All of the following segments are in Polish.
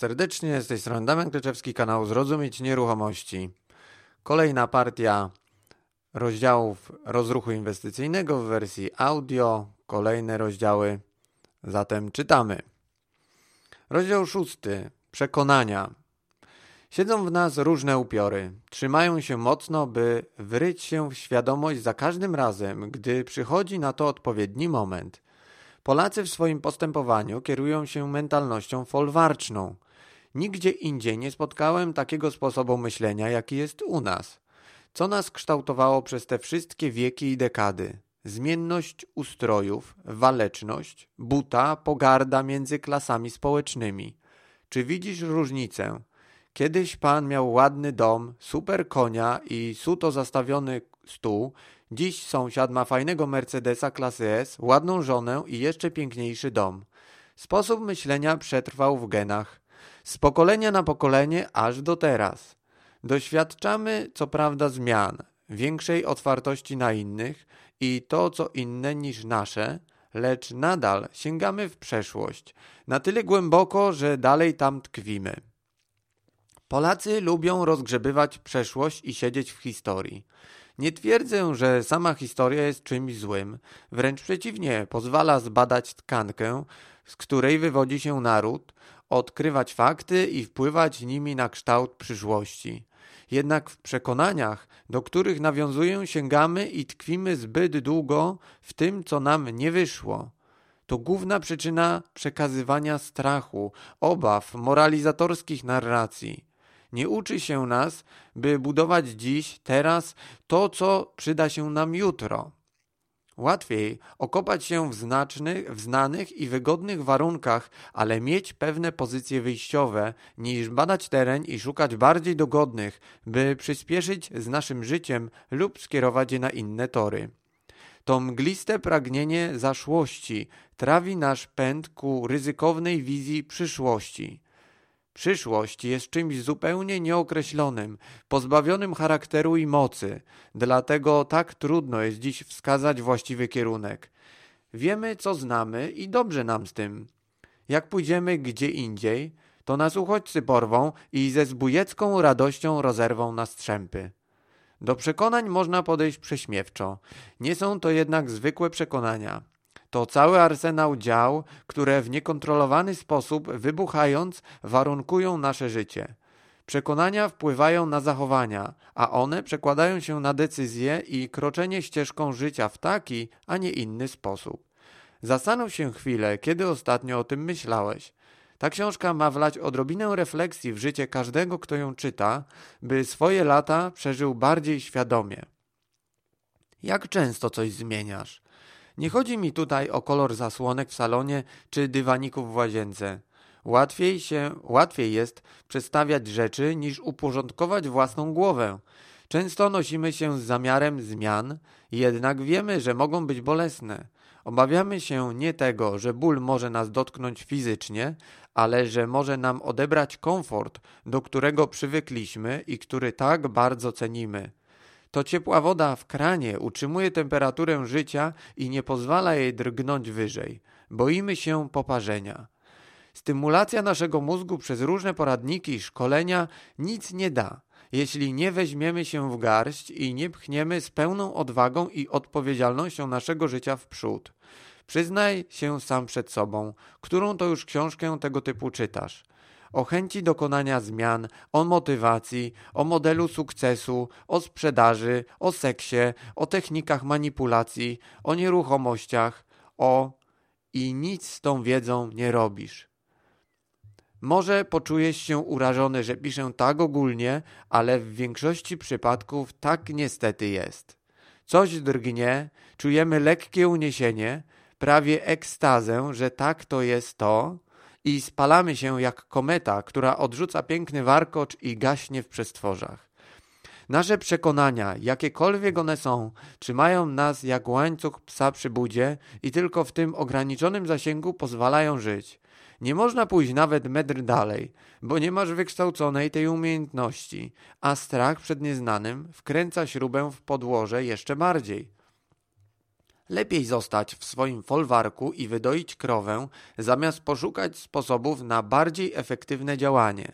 Serdecznie, z tej strony Damian Kleczewski, kanał Zrozumieć Nieruchomości. Kolejna partia rozdziałów rozruchu inwestycyjnego w wersji audio, kolejne rozdziały, zatem czytamy. Rozdział szósty. Przekonania. Siedzą w nas różne upiory. Trzymają się mocno, by wryć się w świadomość za każdym razem, gdy przychodzi na to odpowiedni moment – Polacy w swoim postępowaniu kierują się mentalnością folwarczną. Nigdzie indziej nie spotkałem takiego sposobu myślenia, jaki jest u nas. Co nas kształtowało przez te wszystkie wieki i dekady? Zmienność ustrojów, waleczność, buta, pogarda między klasami społecznymi. Czy widzisz różnicę? Kiedyś pan miał ładny dom, super konia i suto zastawiony stół, Dziś sąsiad ma fajnego Mercedesa klasy S, ładną żonę i jeszcze piękniejszy dom. Sposób myślenia przetrwał w genach. Z pokolenia na pokolenie aż do teraz. Doświadczamy co prawda zmian, większej otwartości na innych i to co inne niż nasze, lecz nadal sięgamy w przeszłość, na tyle głęboko, że dalej tam tkwimy. Polacy lubią rozgrzebywać przeszłość i siedzieć w historii. Nie twierdzę, że sama historia jest czymś złym, wręcz przeciwnie, pozwala zbadać tkankę, z której wywodzi się naród, odkrywać fakty i wpływać nimi na kształt przyszłości. Jednak w przekonaniach, do których nawiązuję, sięgamy i tkwimy zbyt długo w tym, co nam nie wyszło. To główna przyczyna przekazywania strachu, obaw, moralizatorskich narracji. Nie uczy się nas, by budować dziś, teraz to, co przyda się nam jutro. Łatwiej okopać się w, znacznych, w znanych i wygodnych warunkach, ale mieć pewne pozycje wyjściowe, niż badać teren i szukać bardziej dogodnych, by przyspieszyć z naszym życiem lub skierować je na inne tory. To mgliste pragnienie zaszłości trawi nasz pęd ku ryzykownej wizji przyszłości. Przyszłość jest czymś zupełnie nieokreślonym, pozbawionym charakteru i mocy, dlatego tak trudno jest dziś wskazać właściwy kierunek. Wiemy, co znamy i dobrze nam z tym. Jak pójdziemy gdzie indziej, to nas uchodźcy porwą i ze zbójecką radością rozerwą na strzępy. Do przekonań można podejść prześmiewczo. Nie są to jednak zwykłe przekonania. To cały arsenał dział, które w niekontrolowany sposób, wybuchając, warunkują nasze życie. Przekonania wpływają na zachowania, a one przekładają się na decyzje i kroczenie ścieżką życia w taki, a nie inny sposób. Zastanów się chwilę, kiedy ostatnio o tym myślałeś. Ta książka ma wlać odrobinę refleksji w życie każdego, kto ją czyta, by swoje lata przeżył bardziej świadomie. Jak często coś zmieniasz? Nie chodzi mi tutaj o kolor zasłonek w salonie czy dywaników w łazience. Łatwiej, się, łatwiej jest przestawiać rzeczy niż uporządkować własną głowę. Często nosimy się z zamiarem zmian, jednak wiemy, że mogą być bolesne. Obawiamy się nie tego, że ból może nas dotknąć fizycznie, ale że może nam odebrać komfort, do którego przywykliśmy i który tak bardzo cenimy. To ciepła woda w kranie utrzymuje temperaturę życia i nie pozwala jej drgnąć wyżej. Boimy się poparzenia. Stymulacja naszego mózgu przez różne poradniki i szkolenia nic nie da, jeśli nie weźmiemy się w garść i nie pchniemy z pełną odwagą i odpowiedzialnością naszego życia w przód. Przyznaj się sam przed sobą, którą to już książkę tego typu czytasz o chęci dokonania zmian, o motywacji, o modelu sukcesu, o sprzedaży, o seksie, o technikach manipulacji, o nieruchomościach, o i nic z tą wiedzą nie robisz. Może poczujesz się urażony, że piszę tak ogólnie, ale w większości przypadków tak niestety jest. Coś drgnie, czujemy lekkie uniesienie, prawie ekstazę, że tak to jest to, i spalamy się jak kometa, która odrzuca piękny warkocz i gaśnie w przestworzach. Nasze przekonania, jakiekolwiek one są, trzymają nas jak łańcuch psa przy budzie i tylko w tym ograniczonym zasięgu pozwalają żyć. Nie można pójść nawet metr dalej, bo nie masz wykształconej tej umiejętności, a strach przed nieznanym wkręca śrubę w podłoże jeszcze bardziej. Lepiej zostać w swoim folwarku i wydoić krowę, zamiast poszukać sposobów na bardziej efektywne działanie.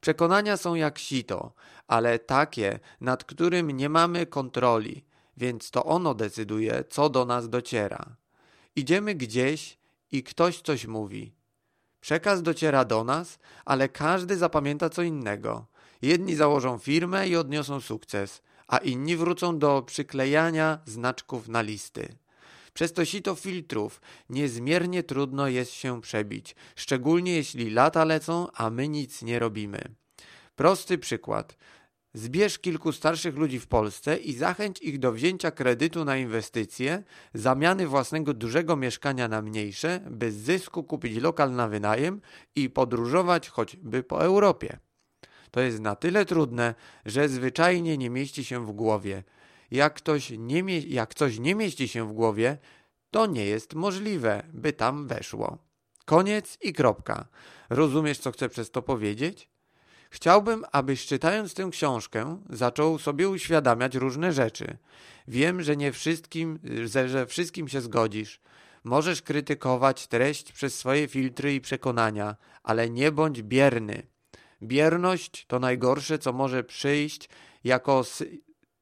Przekonania są jak sito, ale takie, nad którym nie mamy kontroli, więc to ono decyduje, co do nas dociera. Idziemy gdzieś i ktoś coś mówi. Przekaz dociera do nas, ale każdy zapamięta co innego. Jedni założą firmę i odniosą sukces, a inni wrócą do przyklejania znaczków na listy. Przez to sito filtrów niezmiernie trudno jest się przebić, szczególnie jeśli lata lecą, a my nic nie robimy. Prosty przykład. Zbierz kilku starszych ludzi w Polsce i zachęć ich do wzięcia kredytu na inwestycje, zamiany własnego dużego mieszkania na mniejsze, by z zysku kupić lokal na wynajem i podróżować choćby po Europie. To jest na tyle trudne, że zwyczajnie nie mieści się w głowie. Jak, ktoś nie mie- jak coś nie mieści się w głowie, to nie jest możliwe, by tam weszło. Koniec i kropka. Rozumiesz, co chcę przez to powiedzieć? Chciałbym, abyś czytając tę książkę zaczął sobie uświadamiać różne rzeczy. Wiem, że nie wszystkim, że wszystkim się zgodzisz. Możesz krytykować treść przez swoje filtry i przekonania, ale nie bądź bierny. Bierność to najgorsze, co może przyjść jako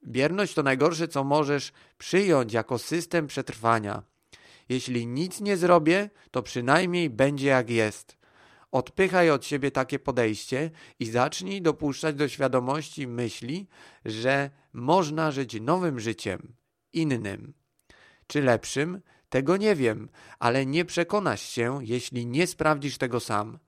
bierność to najgorsze, co możesz przyjąć jako system przetrwania. Jeśli nic nie zrobię, to przynajmniej będzie jak jest. Odpychaj od siebie takie podejście i zacznij dopuszczać do świadomości myśli, że można żyć nowym życiem, innym. Czy lepszym? Tego nie wiem, ale nie przekonasz się, jeśli nie sprawdzisz tego sam.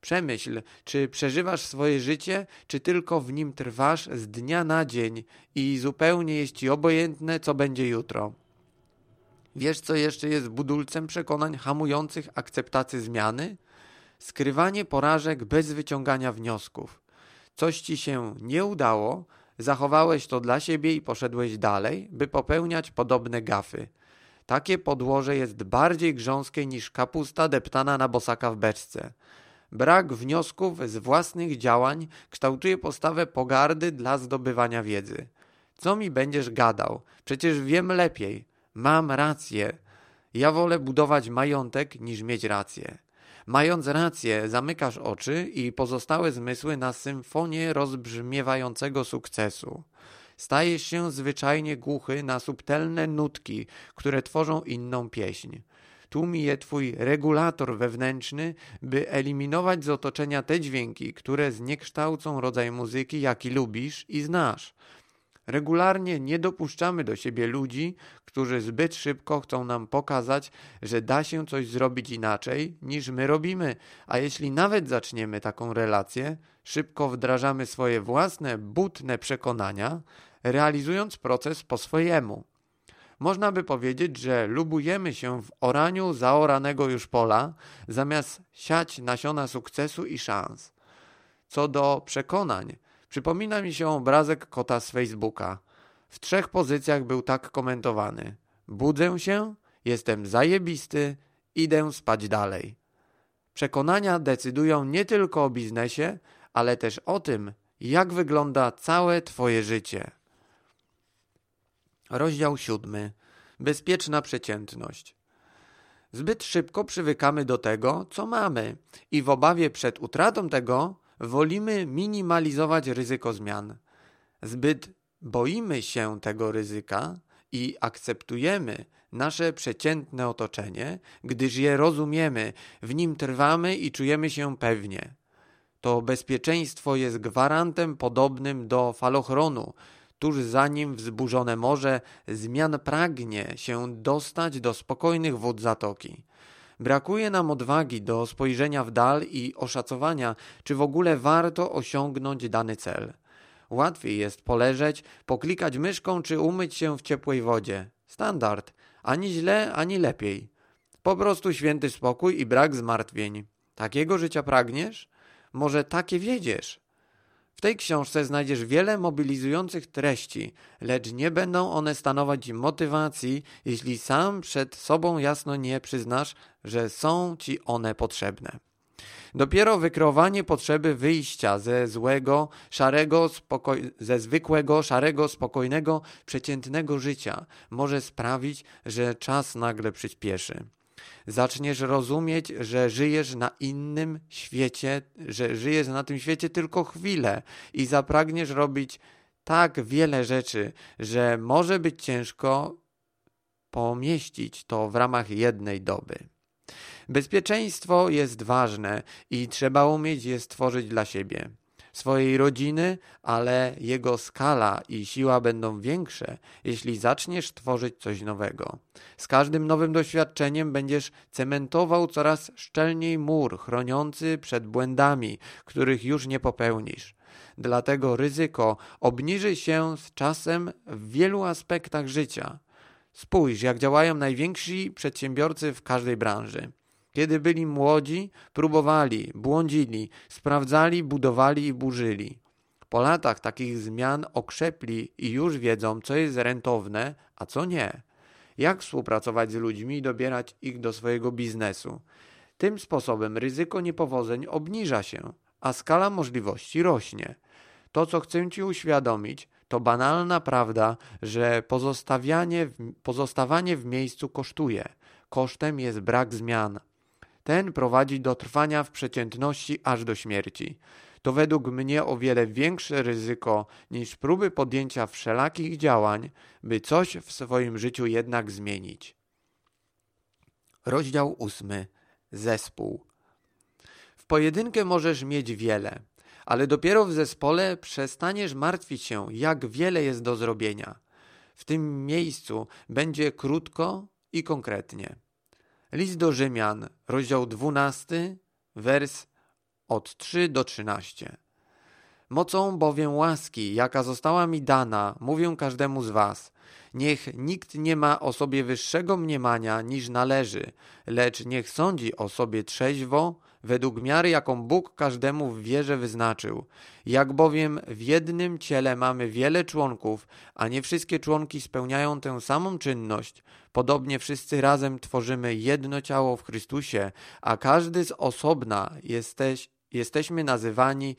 Przemyśl, czy przeżywasz swoje życie, czy tylko w nim trwasz z dnia na dzień i zupełnie jest ci obojętne, co będzie jutro. Wiesz, co jeszcze jest budulcem przekonań hamujących akceptację zmiany? skrywanie porażek bez wyciągania wniosków. Coś ci się nie udało, zachowałeś to dla siebie i poszedłeś dalej, by popełniać podobne gafy. Takie podłoże jest bardziej grząskie niż kapusta deptana na bosaka w beczce. Brak wniosków z własnych działań kształtuje postawę pogardy dla zdobywania wiedzy. Co mi będziesz gadał? Przecież wiem lepiej. Mam rację. Ja wolę budować majątek niż mieć rację. Mając rację, zamykasz oczy i pozostałe zmysły na symfonię rozbrzmiewającego sukcesu. Stajesz się zwyczajnie głuchy na subtelne nutki, które tworzą inną pieśń. Tłumi je twój regulator wewnętrzny, by eliminować z otoczenia te dźwięki, które zniekształcą rodzaj muzyki, jaki lubisz i znasz. Regularnie nie dopuszczamy do siebie ludzi, którzy zbyt szybko chcą nam pokazać, że da się coś zrobić inaczej niż my robimy, a jeśli nawet zaczniemy taką relację, szybko wdrażamy swoje własne butne przekonania, realizując proces po swojemu. Można by powiedzieć, że lubujemy się w oraniu zaoranego już pola, zamiast siać nasiona sukcesu i szans. Co do przekonań, Przypomina mi się obrazek kota z Facebooka. W trzech pozycjach był tak komentowany. Budzę się, jestem zajebisty, idę spać dalej. Przekonania decydują nie tylko o biznesie, ale też o tym, jak wygląda całe Twoje życie. Rozdział siódmy. Bezpieczna przeciętność. Zbyt szybko przywykamy do tego, co mamy, i w obawie przed utratą tego wolimy minimalizować ryzyko zmian. Zbyt boimy się tego ryzyka i akceptujemy nasze przeciętne otoczenie, gdyż je rozumiemy, w nim trwamy i czujemy się pewnie. To bezpieczeństwo jest gwarantem podobnym do falochronu, tuż zanim wzburzone morze zmian pragnie się dostać do spokojnych wód zatoki. Brakuje nam odwagi do spojrzenia w dal i oszacowania, czy w ogóle warto osiągnąć dany cel. Łatwiej jest poleżeć, poklikać myszką czy umyć się w ciepłej wodzie. Standard. Ani źle, ani lepiej. Po prostu święty spokój i brak zmartwień. Takiego życia pragniesz? Może takie wiedziesz? W tej książce znajdziesz wiele mobilizujących treści, lecz nie będą one stanowić motywacji, jeśli sam przed sobą jasno nie przyznasz, że są ci one potrzebne. Dopiero wykreowanie potrzeby wyjścia ze złego, szarego, ze zwykłego, szarego, spokojnego, przeciętnego życia może sprawić, że czas nagle przyspieszy. Zaczniesz rozumieć, że żyjesz na innym świecie, że żyjesz na tym świecie tylko chwilę i zapragniesz robić tak wiele rzeczy, że może być ciężko pomieścić to w ramach jednej doby. Bezpieczeństwo jest ważne i trzeba umieć je stworzyć dla siebie, swojej rodziny, ale jego skala i siła będą większe, jeśli zaczniesz tworzyć coś nowego. Z każdym nowym doświadczeniem będziesz cementował coraz szczelniej mur chroniący przed błędami, których już nie popełnisz. Dlatego ryzyko obniży się z czasem w wielu aspektach życia. Spójrz, jak działają najwięksi przedsiębiorcy w każdej branży. Kiedy byli młodzi, próbowali, błądzili, sprawdzali, budowali i burzyli. Po latach takich zmian okrzepli i już wiedzą, co jest rentowne, a co nie. Jak współpracować z ludźmi i dobierać ich do swojego biznesu. Tym sposobem ryzyko niepowodzeń obniża się, a skala możliwości rośnie. To, co chcę Ci uświadomić, to banalna prawda, że pozostawianie, pozostawanie w miejscu kosztuje. Kosztem jest brak zmian. Ten prowadzi do trwania w przeciętności aż do śmierci. To według mnie o wiele większe ryzyko niż próby podjęcia wszelakich działań, by coś w swoim życiu jednak zmienić. Rozdział ósmy. Zespół. W pojedynkę możesz mieć wiele, ale dopiero w zespole przestaniesz martwić się, jak wiele jest do zrobienia. W tym miejscu będzie krótko i konkretnie. List do Rzymian, rozdział 12, wers od 3 do 13. Mocą bowiem łaski, jaka została mi dana, mówię każdemu z was. Niech nikt nie ma o sobie wyższego mniemania niż należy, lecz niech sądzi o sobie trzeźwo, według miary, jaką Bóg każdemu w wierze wyznaczył. Jak bowiem w jednym ciele mamy wiele członków, a nie wszystkie członki spełniają tę samą czynność, podobnie wszyscy razem tworzymy jedno ciało w Chrystusie, a każdy z osobna jesteś, jesteśmy nazywani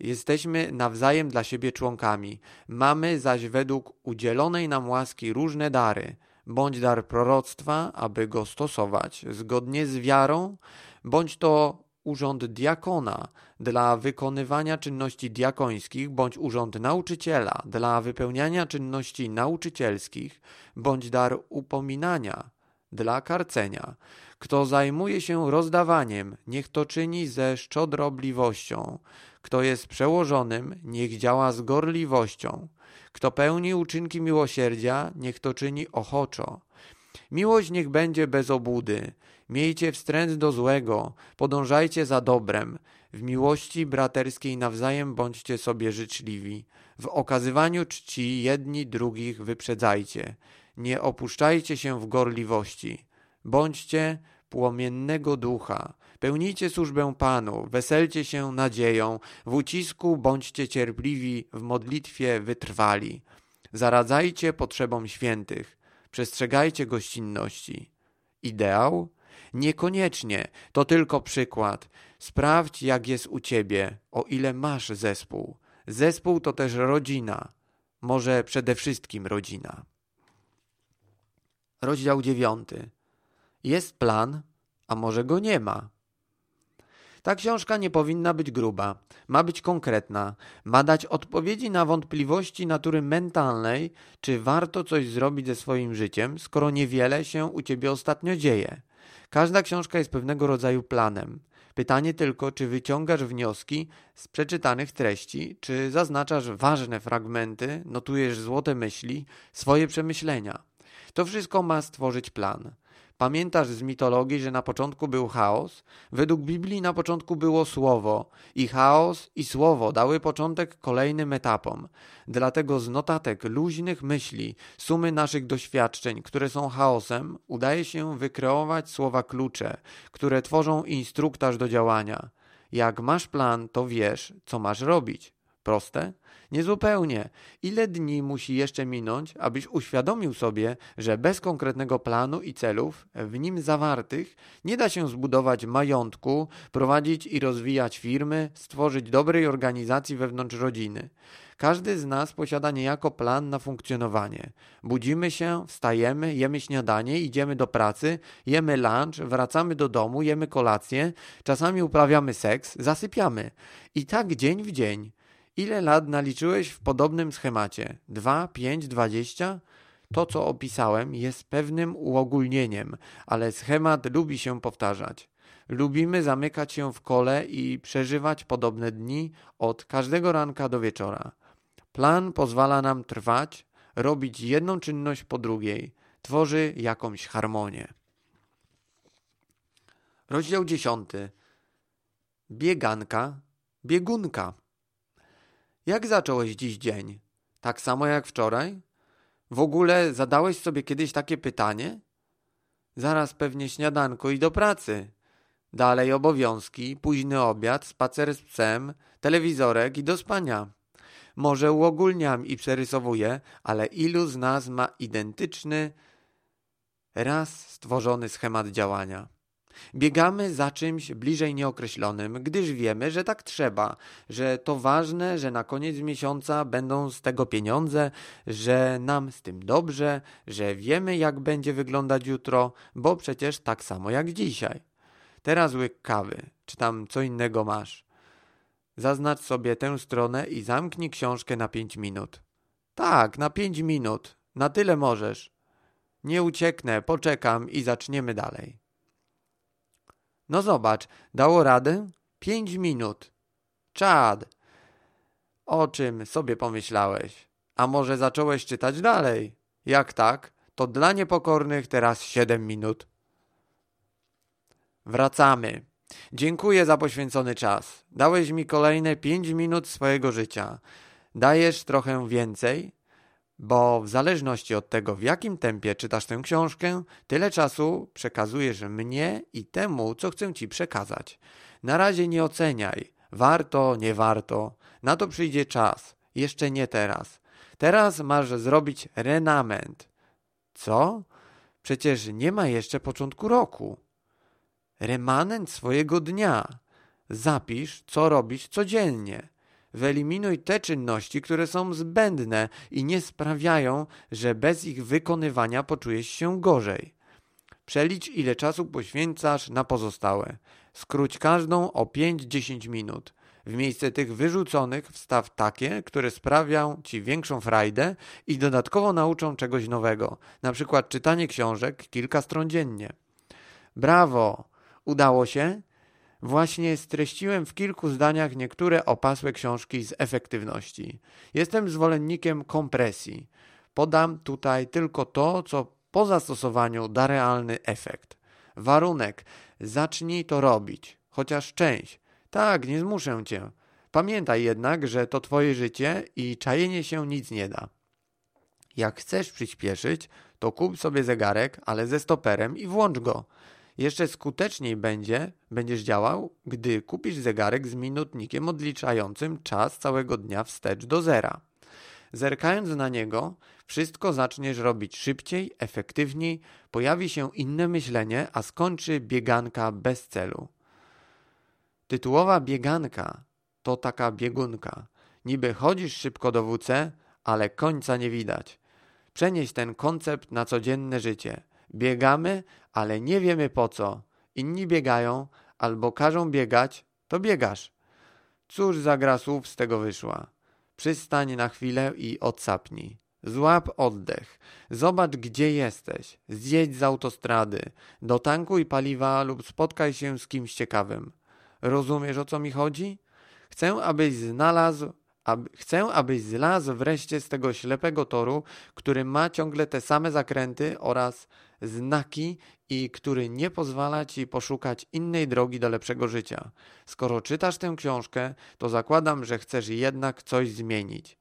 Jesteśmy nawzajem dla siebie członkami. Mamy zaś według udzielonej nam łaski różne dary – bądź dar proroctwa, aby go stosować zgodnie z wiarą, bądź to urząd diakona dla wykonywania czynności diakońskich, bądź urząd nauczyciela dla wypełniania czynności nauczycielskich, bądź dar upominania dla karcenia. Kto zajmuje się rozdawaniem, niech to czyni ze szczodrobliwością. Kto jest przełożonym, niech działa z gorliwością. Kto pełni uczynki miłosierdzia, niech to czyni ochoczo. Miłość niech będzie bez obudy. Miejcie wstręt do złego, podążajcie za dobrem. W miłości braterskiej nawzajem bądźcie sobie życzliwi. W okazywaniu czci jedni drugich wyprzedzajcie. Nie opuszczajcie się w gorliwości. Bądźcie płomiennego ducha. Pełnijcie służbę Panu, weselcie się nadzieją, w ucisku bądźcie cierpliwi, w modlitwie wytrwali. Zaradzajcie potrzebom świętych, przestrzegajcie gościnności. Ideał? Niekoniecznie, to tylko przykład. Sprawdź, jak jest u ciebie, o ile masz zespół. Zespół to też rodzina, może przede wszystkim rodzina. Rozdział dziewiąty. Jest plan, a może go nie ma. Ta książka nie powinna być gruba, ma być konkretna, ma dać odpowiedzi na wątpliwości natury mentalnej, czy warto coś zrobić ze swoim życiem, skoro niewiele się u ciebie ostatnio dzieje. Każda książka jest pewnego rodzaju planem. Pytanie tylko, czy wyciągasz wnioski z przeczytanych treści, czy zaznaczasz ważne fragmenty, notujesz złote myśli, swoje przemyślenia. To wszystko ma stworzyć plan. Pamiętasz z mitologii, że na początku był chaos? Według Biblii na początku było słowo i chaos i słowo dały początek kolejnym etapom. Dlatego z notatek luźnych myśli, sumy naszych doświadczeń, które są chaosem, udaje się wykreować słowa klucze, które tworzą instruktaż do działania. Jak masz plan, to wiesz, co masz robić. Proste? Niezupełnie. Ile dni musi jeszcze minąć, abyś uświadomił sobie, że bez konkretnego planu i celów w nim zawartych nie da się zbudować majątku, prowadzić i rozwijać firmy, stworzyć dobrej organizacji wewnątrz rodziny. Każdy z nas posiada niejako plan na funkcjonowanie. Budzimy się, wstajemy, jemy śniadanie, idziemy do pracy, jemy lunch, wracamy do domu, jemy kolację, czasami uprawiamy seks, zasypiamy. I tak dzień w dzień. Ile lat naliczyłeś w podobnym schemacie? Dwa, pięć, dwadzieścia? To, co opisałem, jest pewnym uogólnieniem, ale schemat lubi się powtarzać. Lubimy zamykać się w kole i przeżywać podobne dni od każdego ranka do wieczora. Plan pozwala nam trwać, robić jedną czynność po drugiej, tworzy jakąś harmonię. Rozdział dziesiąty. Bieganka, biegunka. Jak zacząłeś dziś dzień? Tak samo jak wczoraj? W ogóle zadałeś sobie kiedyś takie pytanie? Zaraz pewnie śniadanko i do pracy. Dalej obowiązki, późny obiad, spacer z psem, telewizorek i do spania. Może uogólniam i przerysowuję, ale ilu z nas ma identyczny, raz stworzony schemat działania? Biegamy za czymś bliżej nieokreślonym, gdyż wiemy, że tak trzeba, że to ważne, że na koniec miesiąca będą z tego pieniądze, że nam z tym dobrze, że wiemy, jak będzie wyglądać jutro, bo przecież tak samo jak dzisiaj. Teraz łyk kawy, czy tam co innego masz. Zaznacz sobie tę stronę i zamknij książkę na pięć minut. Tak, na pięć minut. Na tyle możesz. Nie ucieknę, poczekam i zaczniemy dalej. No zobacz, dało radę? Pięć minut. Czad. O czym sobie pomyślałeś? A może zacząłeś czytać dalej? Jak tak, to dla niepokornych teraz siedem minut. Wracamy. Dziękuję za poświęcony czas. Dałeś mi kolejne pięć minut swojego życia. Dajesz trochę więcej, bo w zależności od tego, w jakim tempie czytasz tę książkę, tyle czasu przekazujesz mnie i temu, co chcę ci przekazać. Na razie nie oceniaj. Warto, nie warto. Na to przyjdzie czas. Jeszcze nie teraz. Teraz masz zrobić renament. Co? Przecież nie ma jeszcze początku roku remanent swojego dnia. Zapisz, co robisz codziennie. Wyeliminuj te czynności, które są zbędne i nie sprawiają, że bez ich wykonywania poczujesz się gorzej. Przelicz, ile czasu poświęcasz na pozostałe. Skróć każdą o 5-10 minut. W miejsce tych wyrzuconych wstaw takie, które sprawią ci większą frajdę i dodatkowo nauczą czegoś nowego, na przykład czytanie książek kilka stron dziennie. Brawo! Udało się? Właśnie streściłem w kilku zdaniach niektóre opasłe książki z efektywności. Jestem zwolennikiem kompresji. Podam tutaj tylko to, co po zastosowaniu da realny efekt. Warunek: zacznij to robić, chociaż część. Tak, nie zmuszę cię. Pamiętaj jednak, że to twoje życie i czajenie się nic nie da. Jak chcesz przyspieszyć, to kup sobie zegarek, ale ze stoperem i włącz go. Jeszcze skuteczniej będzie, będziesz działał, gdy kupisz zegarek z minutnikiem odliczającym czas całego dnia wstecz do zera. Zerkając na niego, wszystko zaczniesz robić szybciej, efektywniej, pojawi się inne myślenie, a skończy bieganka bez celu. Tytułowa bieganka to taka biegunka. Niby chodzisz szybko do WC, ale końca nie widać. Przenieś ten koncept na codzienne życie. Biegamy, ale nie wiemy po co. Inni biegają, albo każą biegać, to biegasz. Cóż za gra słów z tego wyszła. Przystań na chwilę i odsapnij. Złap oddech. Zobacz, gdzie jesteś. Zjedź z autostrady. Dotankuj paliwa lub spotkaj się z kimś ciekawym. Rozumiesz, o co mi chodzi? Chcę, abyś znalazł Ab, chcę, abyś zlazł wreszcie z tego ślepego toru, który ma ciągle te same zakręty oraz znaki i który nie pozwala ci poszukać innej drogi do lepszego życia. Skoro czytasz tę książkę, to zakładam, że chcesz jednak coś zmienić.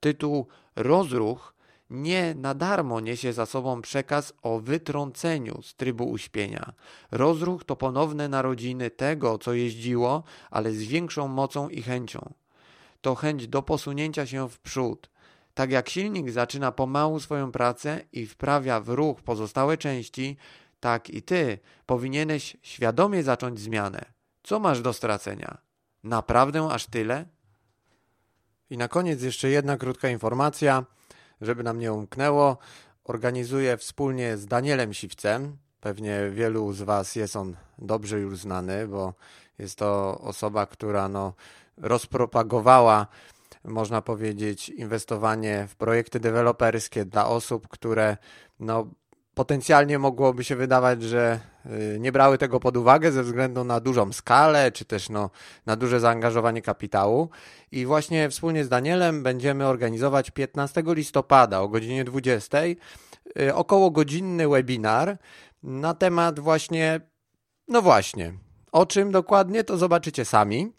Tytuł Rozruch nie na darmo niesie za sobą przekaz o wytrąceniu z trybu uśpienia. Rozruch to ponowne narodziny tego, co jeździło, ale z większą mocą i chęcią. to chęć do posunięcia się w przód. Tak jak silnik zaczyna pomału swoją pracę i wprawia w ruch pozostałe części, tak i ty powinieneś świadomie zacząć zmianę. Co masz do stracenia? Naprawdę aż tyle? I na koniec jeszcze jedna krótka informacja, żeby nam nie umknęło. Organizuję wspólnie z Danielem Siwcem. Pewnie wielu z Was jest on dobrze już znany, bo jest to osoba, która no, rozpropagowała, można powiedzieć, inwestowanie w projekty deweloperskie dla osób, które no, potencjalnie mogłoby się wydawać, że y, nie brały tego pod uwagę ze względu na dużą skalę, czy też no, na duże zaangażowanie kapitału. I właśnie wspólnie z Danielem będziemy organizować 15 listopada o godzinie 20 y, około godzinny webinar na temat właśnie, no właśnie, o czym dokładnie to zobaczycie sami.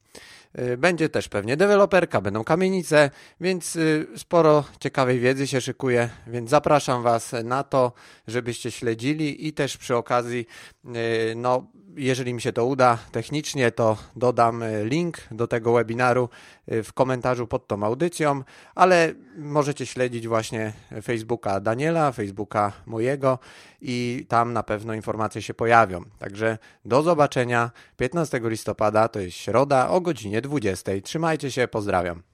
Y, będzie też pewnie deweloperka, będą kamienice, więc y, sporo ciekawej wiedzy się szykuje, więc zapraszam Was na to, żebyście śledzili i też przy okazji, y, no, jeżeli mi się to uda technicznie, to dodam link do tego webinaru w komentarzu pod tą audycją, ale możecie śledzić właśnie Facebooka Daniela, Facebooka mojego i tam na pewno informacje się pojawią. Także do zobaczenia 15 listopada, to jest środa o godzinie 20. Trzymajcie się, pozdrawiam.